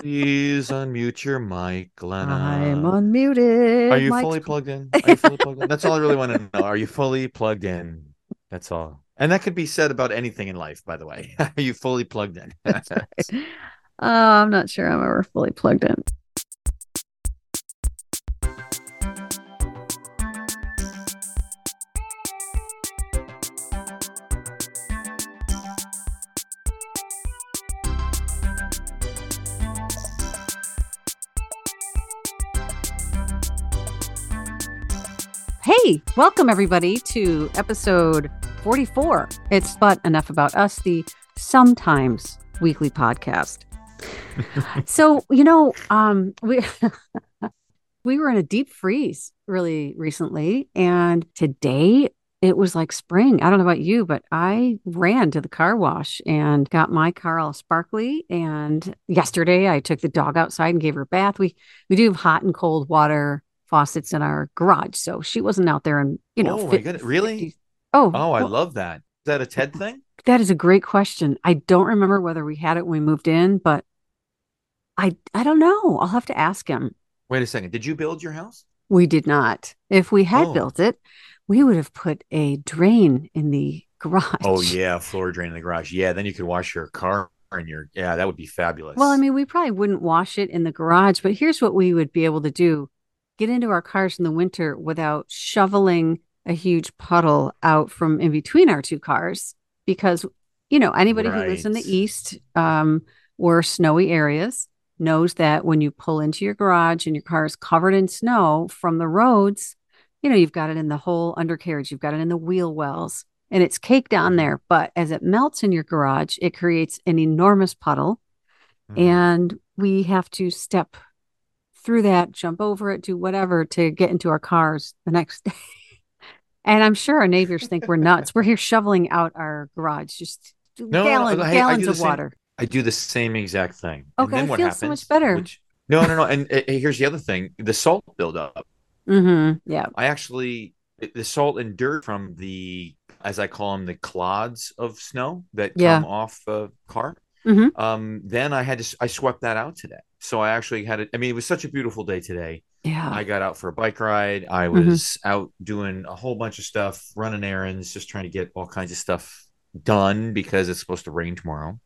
Please unmute your mic, Glenna. I'm unmuted. Are you Mike's- fully plugged in? Are you fully plugged in? That's all I really want to know. Are you fully plugged in? That's all. And that could be said about anything in life, by the way. Are you fully plugged in? Oh, I'm not sure I'm ever fully plugged in. Hey, welcome everybody to episode 44. It's But Enough About Us, the sometimes weekly podcast. so, you know, um we we were in a deep freeze really recently and today it was like spring. I don't know about you, but I ran to the car wash and got my car all sparkly and yesterday I took the dog outside and gave her a bath. We we do have hot and cold water faucets in our garage, so she wasn't out there and, you know, oh my fit- goodness. Really? 50 Oh, Oh, I love that. Is that a TED thing? that is a great question. I don't remember whether we had it when we moved in, but I I don't know. I'll have to ask him. Wait a second. Did you build your house? We did not. If we had Oh. built it, we would have put a drain in the oh, garage. Oh yeah, floor drain in the garage. Yeah, then you could wash your car and your yeah, that would be fabulous. Well, I mean, we probably wouldn't wash it in the garage, but here's what we would be able to do. Get into our cars in the winter without shoveling a huge puddle out from in between our two cars because you know, anybody who lives in the east um or snowy areas knows that when you pull into your garage and your car is covered in snow from the roads, you know, you've got it in the whole undercarriage, you've got it in the wheel wells, and it's caked on Mhm. there. But as it melts in your garage, it creates an enormous puddle Mhm. and we have to step through that, jump over it, do whatever to get into our cars the next day. And I'm sure our neighbors think we're nuts. We're here shoveling out our garage, just no, gallon, I- I gallons of same- water. I do the same exact thing. Okay, and then I feel happens? so much better. which- no, no, no. And uh, here's the other thing: the salt buildup. hmm Yeah. I actually the salt and dirt from the, as I call them, the clods of snow that Yeah. come off the car. Mhm. Um, then I had to, I swept that out today. So I actually had it. I mean, it was such a beautiful day today. Yeah. I got out for a bike ride. I Mhm. was out doing a whole bunch of stuff, running errands, just trying to get all kinds of stuff done because it's supposed to rain tomorrow.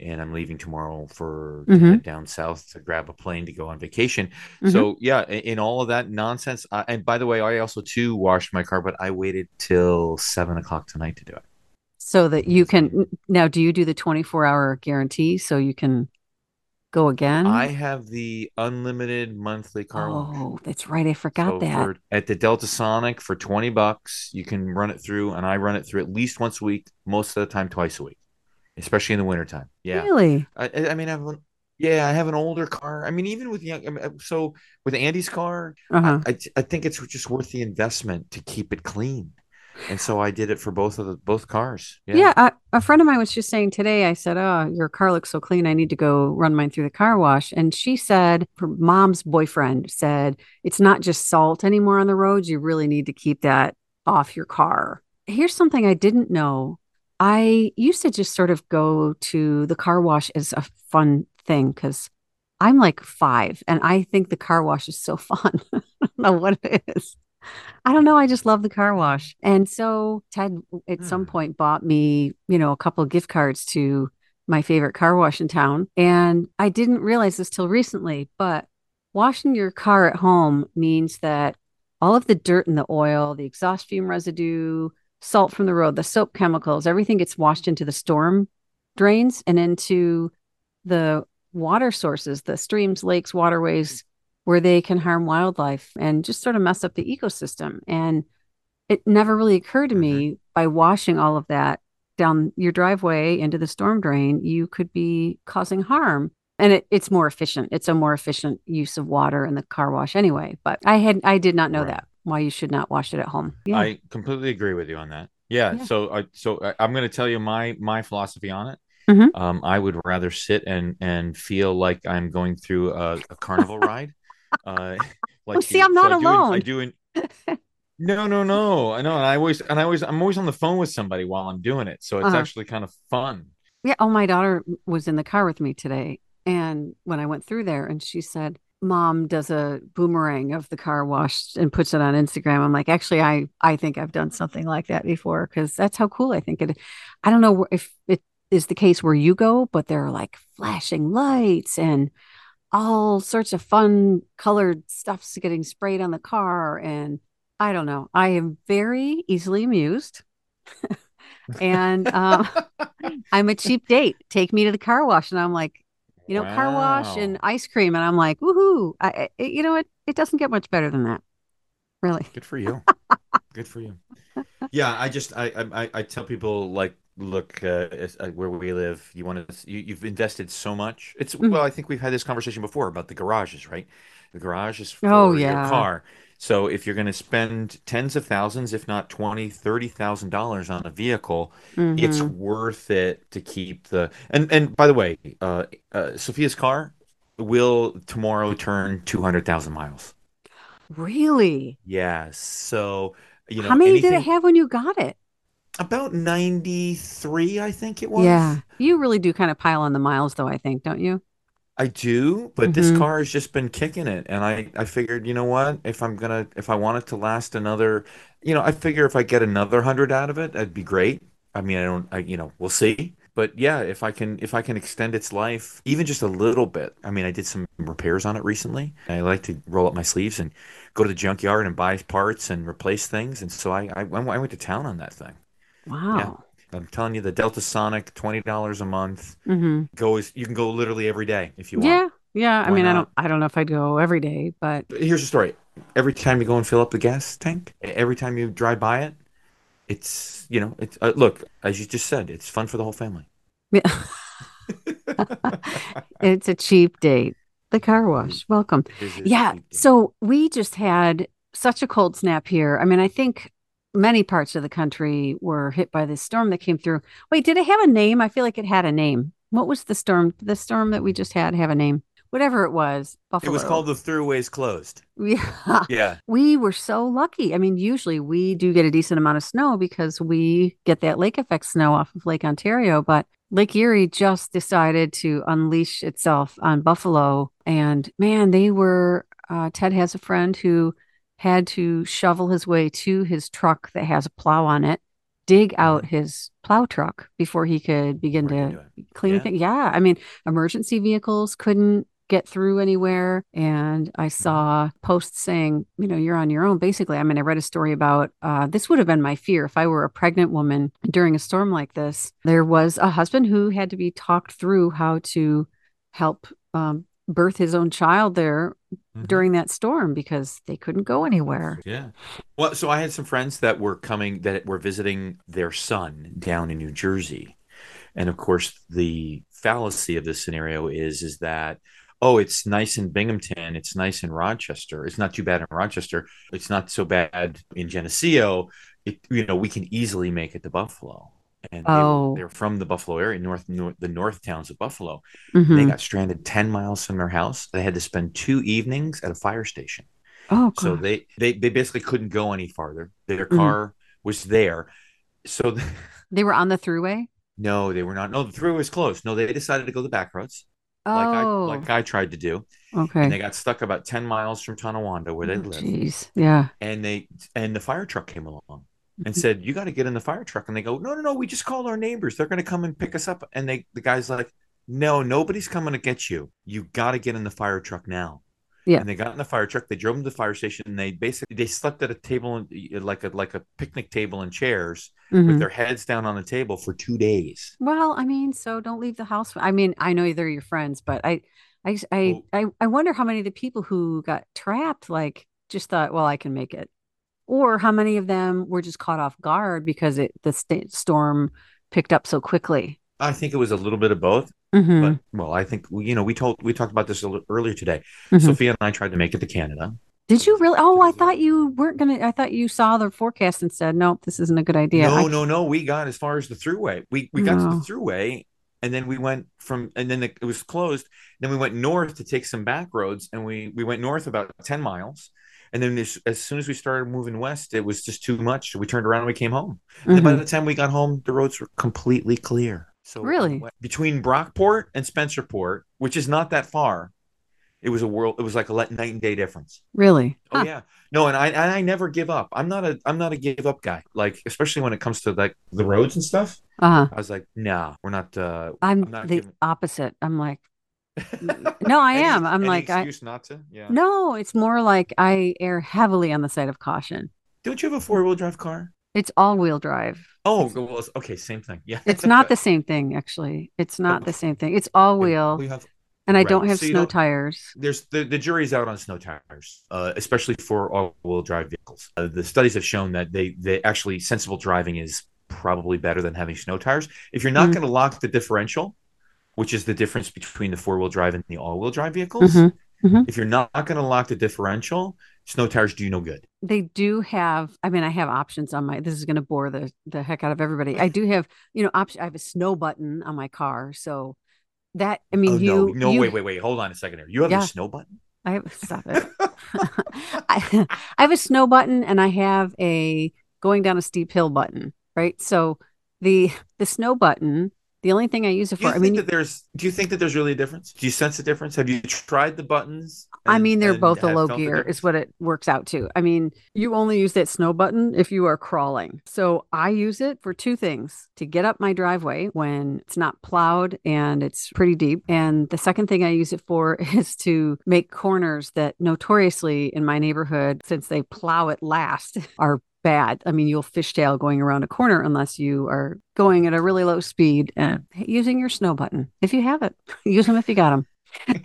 And I'm leaving tomorrow for to Mhm. head down south to grab a plane to go on vacation. Mhm. So yeah, i- in all of that nonsense. And by the way, I also too washed my car, but I waited till seven o'clock tonight to do it. so that you can now do you do the 24 hour guarantee so you can go again? I have the unlimited monthly car wash. oh, that's right. I forgot So that. for, at the Delta Sonic for 20 bucks, you can run it through, and I run it through at least once a week, most of the time twice a week, especially in the wintertime. Yeah. Really? I, I mean, I have an, yeah, I have an older car. I mean, even with young, I mean, so with Andy's car, Uh-huh. I, I think it's just worth the investment to keep it clean. And so I did it for both of the both cars. Yeah. Yeah, I, a friend of mine was just saying today, I said, Oh, your car looks so clean. I need to go run mine through the car wash. And she said, her mom's boyfriend said, It's not just salt anymore on the roads. You really need to keep that off your car. Here's something I didn't know. I used to just sort of go to the car wash as a fun thing because I'm like five and I think the car wash is so fun. I don't know what it is. I don't know. I just love the car wash. And so Ted at some Hmm. point bought me, you know, a couple of gift cards to my favorite car wash in town. And I didn't realize this till recently, but washing your car at home means that all of the dirt and the oil, the exhaust fume residue, salt from the road, the soap chemicals, everything gets washed into the storm drains and into the water sources, the streams, lakes, waterways, where they can harm wildlife and just sort of mess up the ecosystem. And it never really occurred to me by washing all of that down your driveway into the storm drain, you could be causing harm. And it, it's more efficient. It's a more efficient use of water in the car wash anyway. But I had I did not know Right. that why you should not wash it at home. Yeah. I completely agree with you on that. Yeah. Yeah. So I so I, I'm going to tell you my my philosophy on it. Mhm. Um, I would rather sit and and feel like I'm going through a, a carnival ride. Uh, like Oh, see, you- I'm so not I do in- I alone. do in, no, no, no. I know, and I always and I always I'm always on the phone with somebody while I'm doing it, so it's Uh-huh. actually kind of fun. Yeah. Oh, my daughter was in the car with me today And when I went through there, and she said, Mom does a boomerang of the car wash and puts it on Instagram. I'm like, actually, I I think I've done something like that before because that's how cool I think it. I don't know if it is the case where you go, but there are like flashing lights and all sorts of fun colored stuffs getting sprayed on the car. And I don't know. I am very easily amused. and um, I'm a cheap date. Take me to the car wash. And I'm like, you know, wow. car wash and ice cream. And I'm like, woohoo. I, it, you know, it, it doesn't get much better than that. Really. Good for you. Good for you. Yeah. I just, I, I, I tell people like, look uh, uh, where we live you want to you, have invested so much it's mm-hmm. well i think we've had this conversation before about the garages right the garage is for oh, yeah. your car so if you're going to spend tens of thousands if not 20 30 thousand dollars on a vehicle mm-hmm. it's worth it to keep the and and by the way uh, uh sophia's car will tomorrow turn 200,000 miles really yes so you know how many anything... did it have when you got it about 93 i think it was. Yeah. You really do kind of pile on the miles though i think don't you? I do but mm-hmm. this car has just been kicking it and i i figured you know what if i'm gonna if i want it to last another you know i figure if i get another hundred out of it that'd be great. I mean i don't i you know we'll see. But yeah if i can if i can extend its life even just a little bit i mean i did some repairs on it recently. I like to roll up my sleeves and go to the junkyard and buy parts and replace things and so i i, I went to town on that thing Wow. Yeah. I'm telling you, the Delta Sonic, twenty dollars a month. Mm-hmm. Goes. You can go literally every day if you want. Yeah, yeah. Why I mean, not? I don't. I don't know if I'd go every day, but here's the story. Every time you go and fill up the gas tank, every time you drive by it, it's you know, it's uh, look as you just said, it's fun for the whole family. Yeah. it's a cheap date. The car wash. Welcome. Yeah. So we just had such a cold snap here. I mean, I think many parts of the country were hit by this storm that came through. Wait, did it have a name? I feel like it had a name. What was the storm? The storm that we just had have a name. Whatever it was, Buffalo. It was called the Thruways Closed. Yeah. Yeah. We were so lucky. I mean, usually we do get a decent amount of snow because we get that lake effect snow off of Lake Ontario, but Lake Erie just decided to unleash itself on Buffalo. And man, they were, uh, Ted has a friend who had to shovel his way to his truck that has a plow on it, dig mm-hmm. out his plow truck before he could begin to clean yeah. things. Yeah. I mean, emergency vehicles couldn't get through anywhere. And I mm-hmm. saw posts saying, you know, you're on your own. Basically, I mean, I read a story about uh, this would have been my fear if I were a pregnant woman during a storm like this. There was a husband who had to be talked through how to help um, birth his own child there mm-hmm. during that storm because they couldn't go anywhere. Yeah. Well, so I had some friends that were coming that were visiting their son down in New Jersey. And of course, the fallacy of this scenario is is that oh, it's nice in Binghamton, it's nice in Rochester. It's not too bad in Rochester. It's not so bad in Geneseo. It, you know, we can easily make it to Buffalo and oh. they, are from the Buffalo area, north, north the north towns of Buffalo. Mm-hmm. They got stranded ten miles from their house. They had to spend two evenings at a fire station. Oh, God. so they, they they basically couldn't go any farther. Their mm-hmm. car mm-hmm. was there, so they were on the thruway. No, they were not. No, the thruway was closed. No, they decided to go the back roads, oh. like I oh. like I tried to do. Okay, and they got stuck about ten miles from Tonawanda, where they oh, live. Jeez, yeah. And they and the fire truck came along and said, "You got to get in the fire truck." And they go, "No, no, no. We just called our neighbors. They're going to come and pick us up." And they, the guy's like, "No, nobody's coming to get you. You got to get in the fire truck now." Yeah. And they got in the fire truck. They drove them to the fire station. And they basically they slept at a table, like a like a picnic table and chairs, mm-hmm. with their heads down on the table for two days. Well, I mean, so don't leave the house. I mean, I know they're your friends, but I, I, I, I, I wonder how many of the people who got trapped like just thought, well, I can make it or how many of them were just caught off guard because it the st- storm picked up so quickly? I think it was a little bit of both mm-hmm. but well i think you know we told we talked about this a little earlier today. Mm-hmm. sophia and i tried to make it to canada. Did you really? Oh i thought you weren't gonna i thought you saw the forecast and said nope this isn't a good idea. No I... no no we got as far as the thruway. We we got no. to the thruway and then we went from and then it was closed. Then we went north to take some back roads and we we went north about 10 miles and then as, as soon as we started moving west, it was just too much. We turned around and we came home. Mm-hmm. And by the time we got home, the roads were completely clear. So Really? between Brockport and Spencerport, which is not that far, it was a world. It was like a night and day difference. Really? Oh Huh. yeah, no, and I and I never give up. I'm not a I'm not a give up guy. Like especially when it comes to like the roads and stuff. Uh-huh. I was like, nah, we're not. uh I'm, I'm not the giving- opposite. I'm like, no, I Any- am. I'm any like, I, excuse not to. Yeah. no, it's more like I err heavily on the side of caution. Don't you have a four wheel drive car? It's all wheel drive. Oh, well, okay, same thing. Yeah. It's not the same thing, actually. It's not the same thing. It's all wheel, We have and I right. don't have So snow tires. there's the, the jury's out on snow tires, uh, especially for all-wheel drive vehicles. Uh, the studies have shown that they they actually sensible driving is probably better than having snow tires. If you're not Mhm. going to lock the differential, which is the difference between the four-wheel drive and the all-wheel drive vehicles, Mhm. Mhm. if you're not going to lock the differential, snow tires do you no good. They do have, I mean, I have options on my, this is going to bore the, the heck out of everybody. I do have, you know, option. I have a snow button on my car. So that, I mean, oh you, no, no, you, wait, wait, wait, hold on a second here. You have Yeah. a snow button? I have, stop it. I, I have a snow button and I have a going down a steep hill button, right? So the, the snow button, the only thing I use it for, I mean, that there's? Do you think that there's really a difference? Do you sense a difference? Have you tried the buttons? I mean, they're both a low gear, is what it works out to. I mean, you only use that snow button if you are crawling. So I use it for two things to get up my driveway when it's not plowed and it's pretty deep. And the second thing I use it for is to make corners that notoriously in my neighborhood, since they plow it last, are bad. I mean, you'll fishtail going around a corner unless you are going at a really low speed and using your snow button. If you have it, use them if you got them.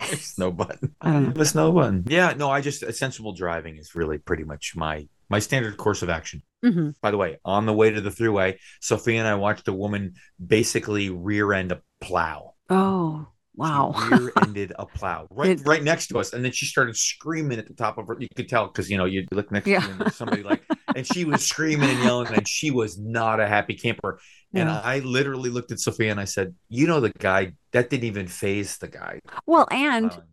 snow button. I don't know. The snow button. Yeah, no, I just sensible driving is really pretty much my my standard course of action. hmm By the way, on the way to the thruway, Sophia and I watched a woman basically rear end a plow. Oh, wow. rear ended a plow right It- right next to us, and then she started screaming at the top of her. You could tell because you know you look next Yeah. to you and somebody like, and she was screaming and yelling, and she was not a happy camper. And Yeah. I literally looked at Sophia and I said, "You know the guy that didn't even phase the guy." Well, and plowing."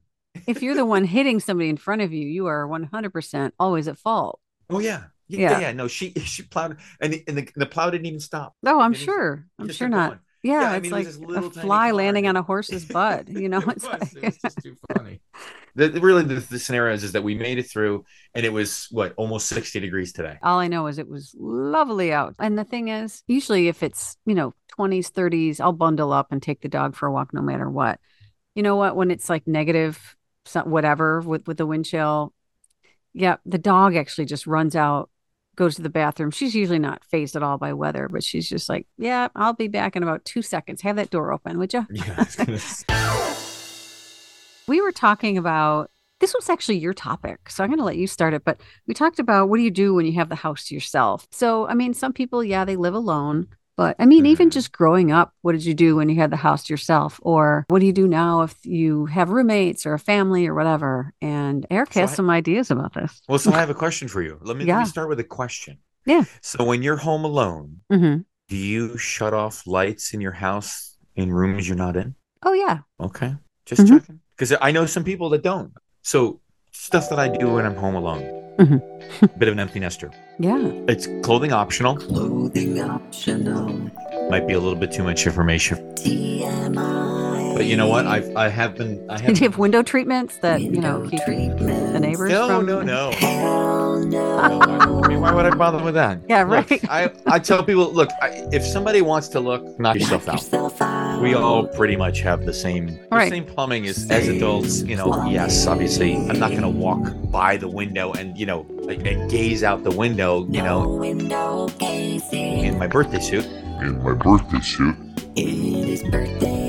if you're the one hitting somebody in front of you, you are 100% always at fault. Oh yeah. Yeah, Yeah. yeah. No, she she plowed, and, and the, the plow didn't even stop. Oh, I'm sure. I'm sure not. going. Yeah, Yeah, I it's mean, like this a fly landing on a horse's butt. You know, It it's was, like it was just too funny. The, really, the, the scenario is, is that we made it through, and it was what almost sixty degrees today. all I know is it was lovely out. And the thing is, usually if it's, you know, 20s, 30s, I'll bundle up and take the dog for a walk no matter what. You know what? When it's like negative, whatever with, with the wind chill, yeah, the dog actually just runs out, goes to the bathroom. She's usually not phased at all by weather, but she's just like, yeah, I'll be back in about two seconds. Have that door open, would you? Yeah, I was gonna say. we were talking about this was actually your topic so i'm going to let you start it but we talked about what do you do when you have the house to yourself so i mean some people yeah they live alone but i mean even Mhm. just growing up what did you do when you had the house yourself or what do you do now if you have roommates or a family or whatever and eric So has I- some ideas about this Well, so I have a question for you. Let me, let me start with a question. Yeah. So when you're home alone, hmm do you shut off lights in your house in rooms you're not in? oh yeah Okay, just Mhm. checking. Because I know some people that don't. So stuff that I do when I'm home alone. Mhm. Bit of an empty nester. yeah It's clothing optional. Clothing optional. Might be a little bit too much information. TMI. But you know what? I've I have been I have did you have window treatments that you know Window keep the neighbors No, from no, no. No. I mean, why would I bother with that? Yeah, Look, right. I, I tell people, look, I, if somebody wants to look, knock yourself out. Yourself out. We all pretty much have the same the Right. same plumbing as, as adults. You know, yes, obviously, I'm not gonna walk by the window and you know like, and gaze out the window. You know, No window gazing in my birthday suit. in my birthday suit. in his birthday suit. Hey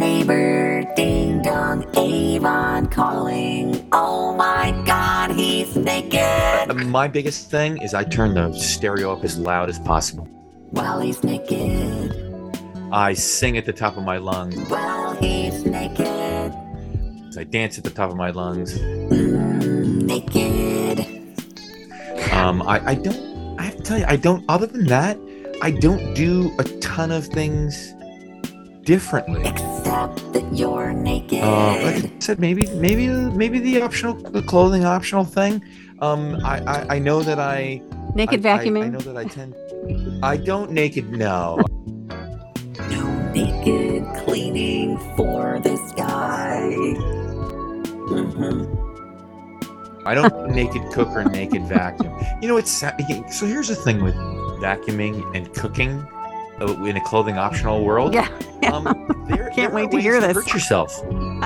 neighbor, ding dong, Avon calling. Oh my god, he's naked. Uh, My biggest thing is I turn the stereo up as loud as possible. While he's naked. I sing at the top of my lungs. While he's naked. I dance at the top of my lungs. Mm, naked. Um, I, I don't. I have to tell you, I don't. Other than that, I don't do a ton of things differently. Except that you're naked. Uh, like I said, maybe, maybe, maybe the optional, the clothing optional thing. Um, I, I, I know that I naked I- I- vacuuming I, know that I tend. I don't naked. No. No naked cleaning for this guy. Mhm. I don't naked cook or naked vacuum. You know, it's so. Here's the thing with vacuuming and cooking in a clothing optional world. Yeah. Um, there, Can't there are wait to ways hear this. Hurt yourself.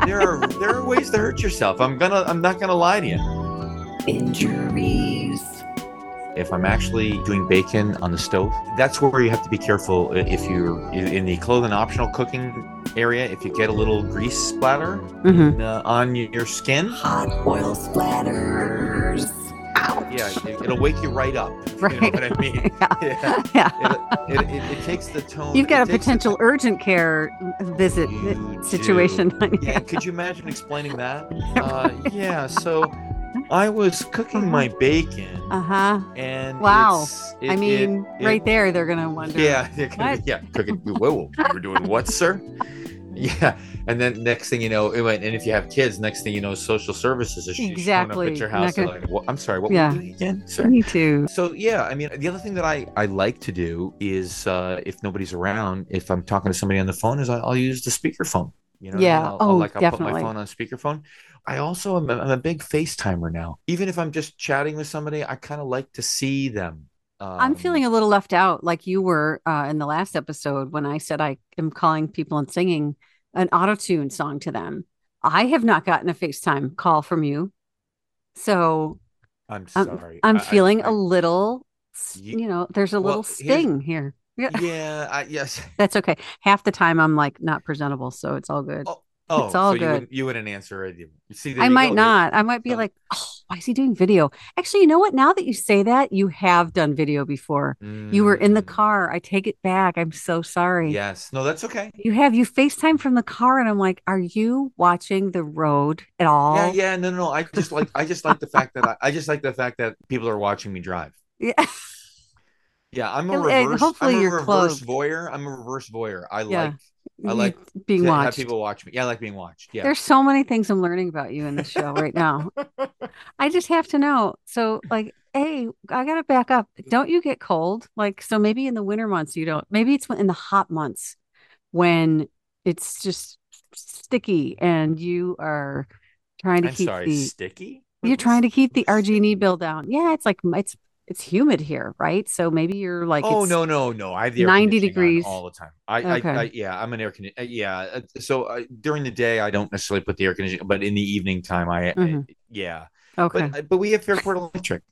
There are there are ways to hurt yourself. I'm gonna. I'm not gonna lie to you. Injuries. If I'm actually doing bacon on the stove, that's where you have to be careful. uh, If you're in the clothing optional cooking area, if you get a little grease splatter Mhm. uh, on your skin, Hot oil splatters. Yeah, it, it'll wake you right up. You know Right. what I mean? Yeah. Yeah. yeah. It, it, it, it takes the tone. You've got a takes the potential urgent care visit situation. do. Yeah, could you imagine explaining that? Uh, yeah, so I was cooking my bacon, Uh huh. and Wow. I mean, right there, they're gonna wonder. Yeah, gonna yeah, cooking. Whoa, we're doing what, sir? Yeah, and then next thing you know, it went. And if you have kids, next thing you know, social services is showing up Exactly. at your house. Gonna- like, what, I'm sorry, what Yeah. were you doing again? Me too. So yeah, I mean, the other thing that I I like to do is uh, if nobody's around, if I'm talking to somebody on the phone, is I, I'll use the speakerphone. You know, what I mean? Yeah. I'll, I'll, Oh, like I'll put my phone on speakerphone. I also am I'm a big FaceTimer now. Even if I'm just chatting with somebody, I kind of like to see them. Um, I'm feeling a little left out, like you were uh, in the last episode when I said I am calling people and singing an auto tune song to them. I have not gotten a FaceTime call from you, so I'm I'm- sorry. I'm I- I- feeling I- a little, Ye- you know, there's a Well, little sting here. Yeah, Yeah. I, yes. that's okay. Half the time I'm like not presentable, so it's all good. Oh, Oh, It's all so you good. wouldn't, you wouldn't answer it. You see, I might not. I might be um, like, oh, why is he doing video? Actually, you know what? Now that you say that, you have done video before. You were in the Mm, car. I take it back. I'm so sorry. Yes. No, that's okay. You have you FaceTime from the car, and I'm like, are you watching the road at all? Yeah, yeah, no, no, no. I just like, I just like the fact that I, I just like the fact that people are watching me drive. Yeah. Yeah, I'm a And- and reverse. hopefully I'm a you're reverse clothed. voyeur. I'm a reverse voyeur. I Yeah. like I like being to have watched. people watch me. Yeah, I like being watched. Yeah. There's so many things I'm learning about you in this show right now. I just have to know. So, like, hey, I gotta back up. Don't you get cold? Like, so maybe in the winter months you don't. Maybe it's in the hot months when it's just sticky and you are trying to I'm keep sorry, the sticky. you're trying to keep the RG&E bill down. Yeah, it's like it's it's humid here, right? So maybe you're like, oh no no no! I have the air 90 degrees. all the time. I, Okay. I, I yeah, I'm an air conditioner. Yeah, uh, so uh, during the day I don't necessarily put the air conditioning, but in the evening time I, I- Mhm. yeah. okay. But uh, but we have Fairport Electric.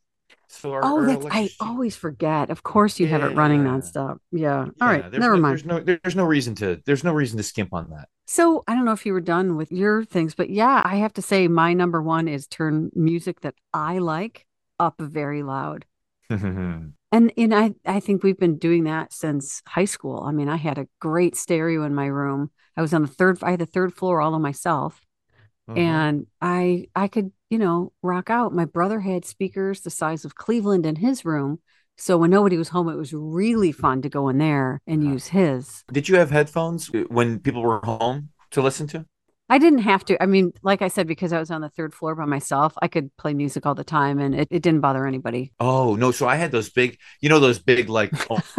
So our, Oh, our that's I always forget. Of course, you have it running Yeah. nonstop. Yeah. All yeah, right. Never no, mind. There's no there's no reason to there's no reason to skimp on that. So I don't know if you were done with your things, but yeah, I have to say my number one is turn music that I like up very loud. And and I I think we've been doing that since high school. I mean, I had a great stereo in my room. I was on the third I had the third floor all on myself. Mhm. And I I could, you know, rock out. My brother had speakers the size of Cleveland in his room. So when nobody was home, it was really fun to go in there and Uh-huh. use his. Did you have headphones when people were home to listen to? I didn't have to. I mean, like I said, because I was on the third floor by myself, I could play music all the time and it, it didn't bother anybody. Oh no! So I had those big, you know, those big like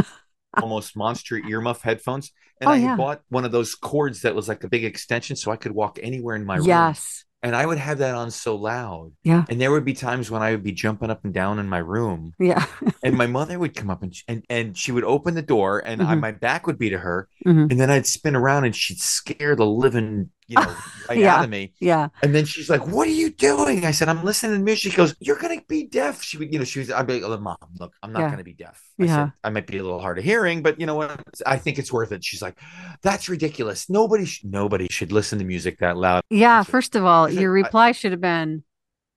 almost monster earmuff headphones, and Oh, I yeah. bought one of those cords that was like a big extension, so I could walk anywhere in my room. Yes. And I would have that on so loud, Yeah. and there would be times when I would be jumping up and down in my room, Yeah. and my mother would come up and sh- and, and she would open the door, and I, Mhm. my back would be to her, Mhm. and then I'd spin around, and she'd scare the living, you know, right Yeah. out of me. Yeah. And then she's like, "What are you doing?" I said, "I'm listening to music." She goes, "You're gonna be deaf." She would, you know, she was. I'd be like, oh, "Mom, look, I'm not Yeah. gonna be deaf." I Yeah. said, "I might be a little hard of hearing, but you know what? I think it's worth it." She's like, "That's ridiculous. Nobody, sh- nobody should listen to music that loud." Yeah. It. First of all, your I- reply should have been,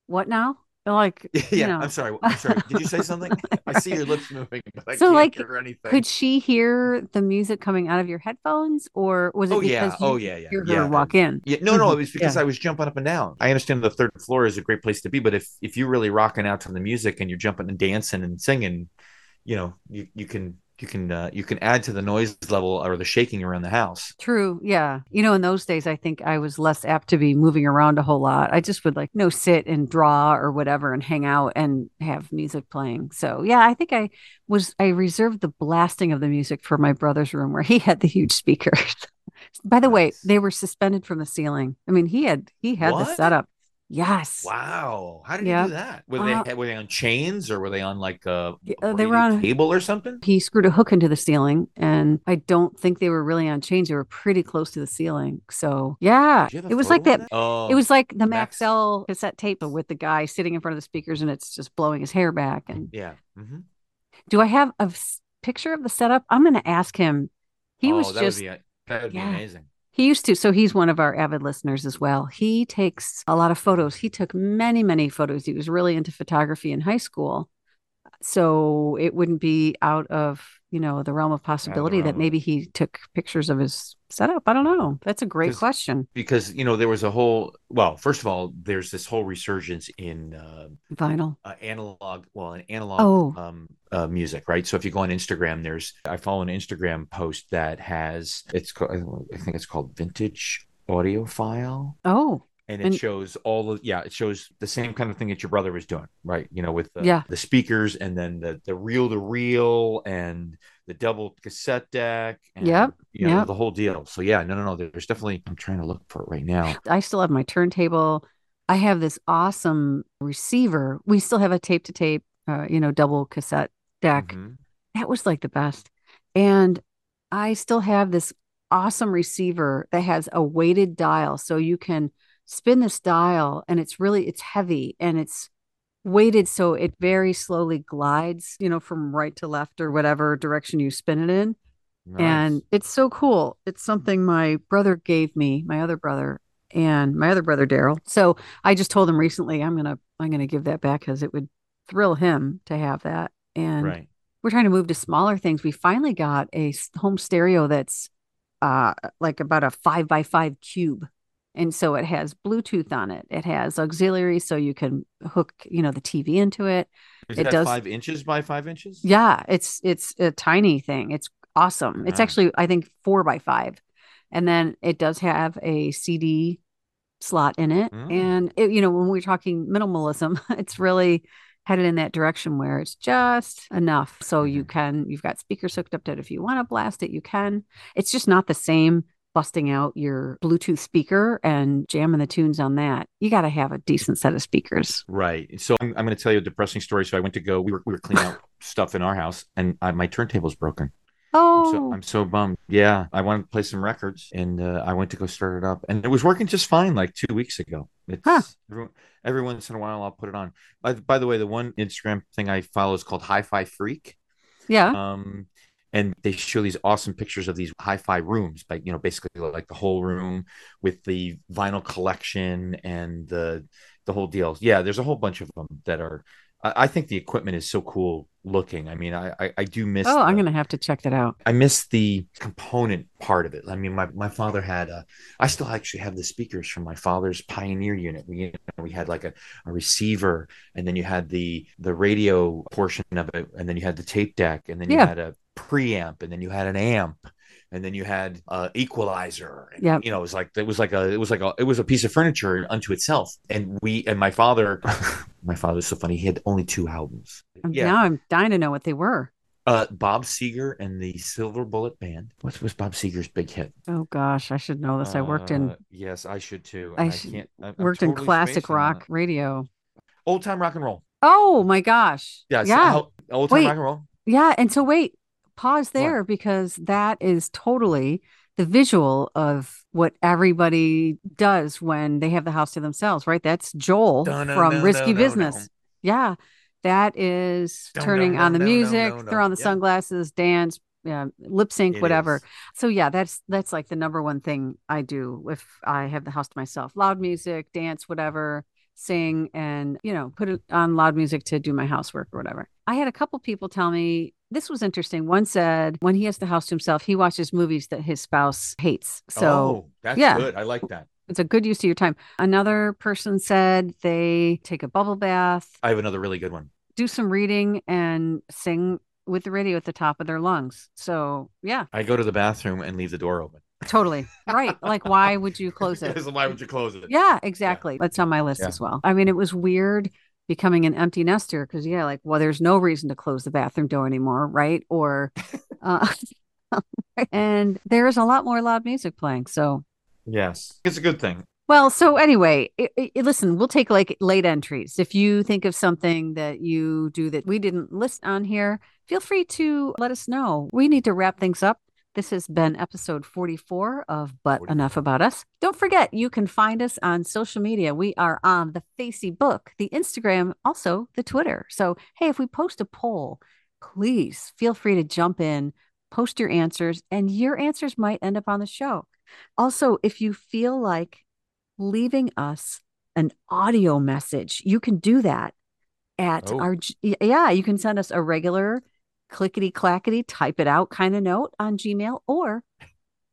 what now? Like, yeah, you know. I'm sorry. I'm sorry. Did you say something? I see your lips moving, but I So, can't like, hear anything. could she hear the music coming out of your headphones or was it oh because yeah. you Oh yeah. Yeah. yeah. walk in? Yeah, no, no, it mm-hmm. was because Yeah. I was jumping up and down. I understand the third floor is a great place to be, but if if you're really rocking out to the music and you're jumping and dancing and singing, you know, you you can you can uh, you can add to the noise level or the shaking around the house. True. Yeah. You know, in those days, I think I was less apt to be moving around a whole lot. I just would like, you know, sit and draw or whatever and hang out and have music playing. So, yeah, I think I was, I reserved the blasting of the music for my brother's room where he had the huge speakers. By the way, they were suspended from the ceiling. I mean, he had he had the setup. Yes. Wow. How did Yeah. you do that? Were Wow. they were they on chains or were they on like a uh, they were on- cable or something? He screwed a hook into the ceiling, and I don't think they were really on chains. They were pretty close to the ceiling. So yeah, Do you have a it was like of that. Oh, It was like the Max- Maxell cassette tape with the guy sitting in front of the speakers, and it's just blowing his hair back. And yeah. hmm do I have a s- picture of the setup? I'm going to ask him. He oh, was that just would be that would Yeah. be amazing. He used to. So he's one of our avid listeners as well. He takes a lot of photos. He took many, many photos. He was really into photography in high school. So it wouldn't be out of, you know, the realm of possibility realm that maybe he took pictures of his setup. I don't know. That's a great question. Because you know there was a whole well, first of all, there's this whole resurgence in uh, Vinyl. uh, analog, well, an analog Oh. um, uh, music, right? So if you go on Instagram, there's I follow an Instagram post that has it's called I think it's called Vintage Audiophile, Oh, and it And- shows all of yeah, it shows the same kind of thing that your brother was doing, right? You know, with the, Yeah. the speakers and then the the reel to reel and the double cassette deck. And, Yep, you know yep. the whole deal. So yeah, no, no, no. There's definitely I'm trying to look for it right now. I still have my turntable. I have this awesome receiver. We still have a tape to tape, uh, you know, double cassette deck. Mhm. That was like the best. And I still have this awesome receiver that has a weighted dial. So you can spin this dial and it's really it's heavy and it's weighted so it very slowly glides, you know, from right to left or whatever direction you spin it in. And it's so cool. It's something my brother gave me, my other brother, and my other brother Daryl. So I just told him recently I'm gonna I'm gonna give that back because it would thrill him to have that. And right. we're trying to move to smaller things. We finally got a home stereo that's uh like about a five by five cube. And so it has Bluetooth on it. It has auxiliary, so you can hook, you know, the TV into it. Is it that does- five inches by five inches? Yeah, it's it's a tiny thing. It's awesome. It's actually I think four by five, and then it does have a CD slot in it. Mm. And it, you know, when we're talking minimalism, it's really headed in that direction where it's just enough. So you Mhm. can you've got speakers hooked up to it. If you want to blast it, you can. It's just not the same busting out your Bluetooth speaker and jamming the tunes on that. You got to have a decent set of speakers. Right. So I'm, I'm going to tell you a depressing story. So I went to go. We were we were cleaning out stuff in our house, and I, my turntable's broken. I'm Oh, so I'm so bummed. Yeah, I wanted to play some records, and uh, I went to go start it up, and it was working just fine like two weeks ago. It's Huh. every, every once in a while I'll put it on. By, by the way, the one Instagram thing I follow is called Hi-Fi Freak. yeah. um and they show these awesome pictures of these hi-fi rooms like you know basically like the whole room with the vinyl collection and the the whole deal yeah there's a whole bunch of them that are i, think the equipment is so cool looking i mean i i, I do miss Oh, I'm gonna have to check that out. I miss the component part of it. I mean, my, my father had a, I still actually have the speakers from my father's Pioneer unit. We you know, we had like a, a receiver, and then you had the the radio portion of it, and then you had the tape deck, and then you had a preamp, and then you had an amp, and then you had a equalizer. And, Yep. You know, it was like it was like a it was like a it was a piece of furniture unto itself. And we and my father, my father was so funny. He had only two albums. Yeah. Now I'm dying to know what they were. Uh, Bob Seger and the Silver Bullet Band. What was Bob Seger's big hit? Oh gosh, I should know this. I worked in Uh, Yes, I should too. I should- can't. I- worked in classic rock radio. old time rock and roll. Oh my gosh. Yeah, yeah. old- old time Wait. rock and roll. Yeah. And so wait, pause there because that is totally the visual of what everybody does when they have the house to themselves, right? That's Joel Dun, from dun, Risky dun, Business. Yeah. That is turning on the music, throw on the Yeah. sunglasses, dance, yeah, lip sync, It whatever. is. So yeah, that's that's like the number one thing I do if I have the house to myself. Loud music, dance, whatever, sing and, you know, put it on loud music to do my housework or whatever. I had a couple people tell me this was interesting. One said when he has the house to himself, he watches movies that his spouse hates. So oh, that's yeah. good. I like that. it's a good use of your time. Another person said they take a bubble bath, I have another really good one. do some reading and sing with the radio at the top of their lungs. So, yeah, I go to the bathroom and leave the door open. totally. Right. Like why would you close it? Why would you close it? Yeah, exactly. That's on my list Yeah. as well. I mean, it was weird becoming an empty nester because, yeah, like, well, there's no reason to close the bathroom door anymore, right? Or, uh, and there's a lot more loud music playing. So, Yes, it's a good thing. well, so anyway, i i listen, we'll take like late entries. If you think of something that you do that we didn't list on here, feel free to let us know. We need to wrap things up. This has been episode 44 of But 44. Enough About Us. Don't forget, you can find us on social media. We are on the Facebook, the Instagram, also the Twitter. So, hey, if we post a poll, please feel free to jump in, post your answers, and your answers might end up on the show. Also, if you feel like leaving us an audio message, you can do that at Oh. our, yeah, you can send us a regular clickety clackety, type it out kind of note on Gmail, or,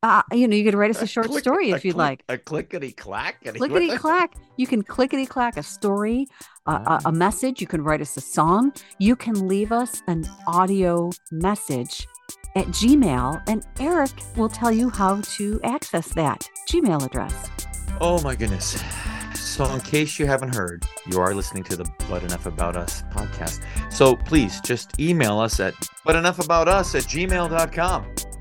uh, you know, you could write us a short click- story if you'd click- like. A clickety clack. Clickety clack. You can clickety clack a story, a, a, a message. You can write us a song. You can leave us an audio message at Gmail, and Eric will tell you how to access that Gmail address. Oh my goodness. So, in case you haven't heard, you are listening to the But Enough About Us podcast. So, please just email us at butenoughaboutus at gmail.com.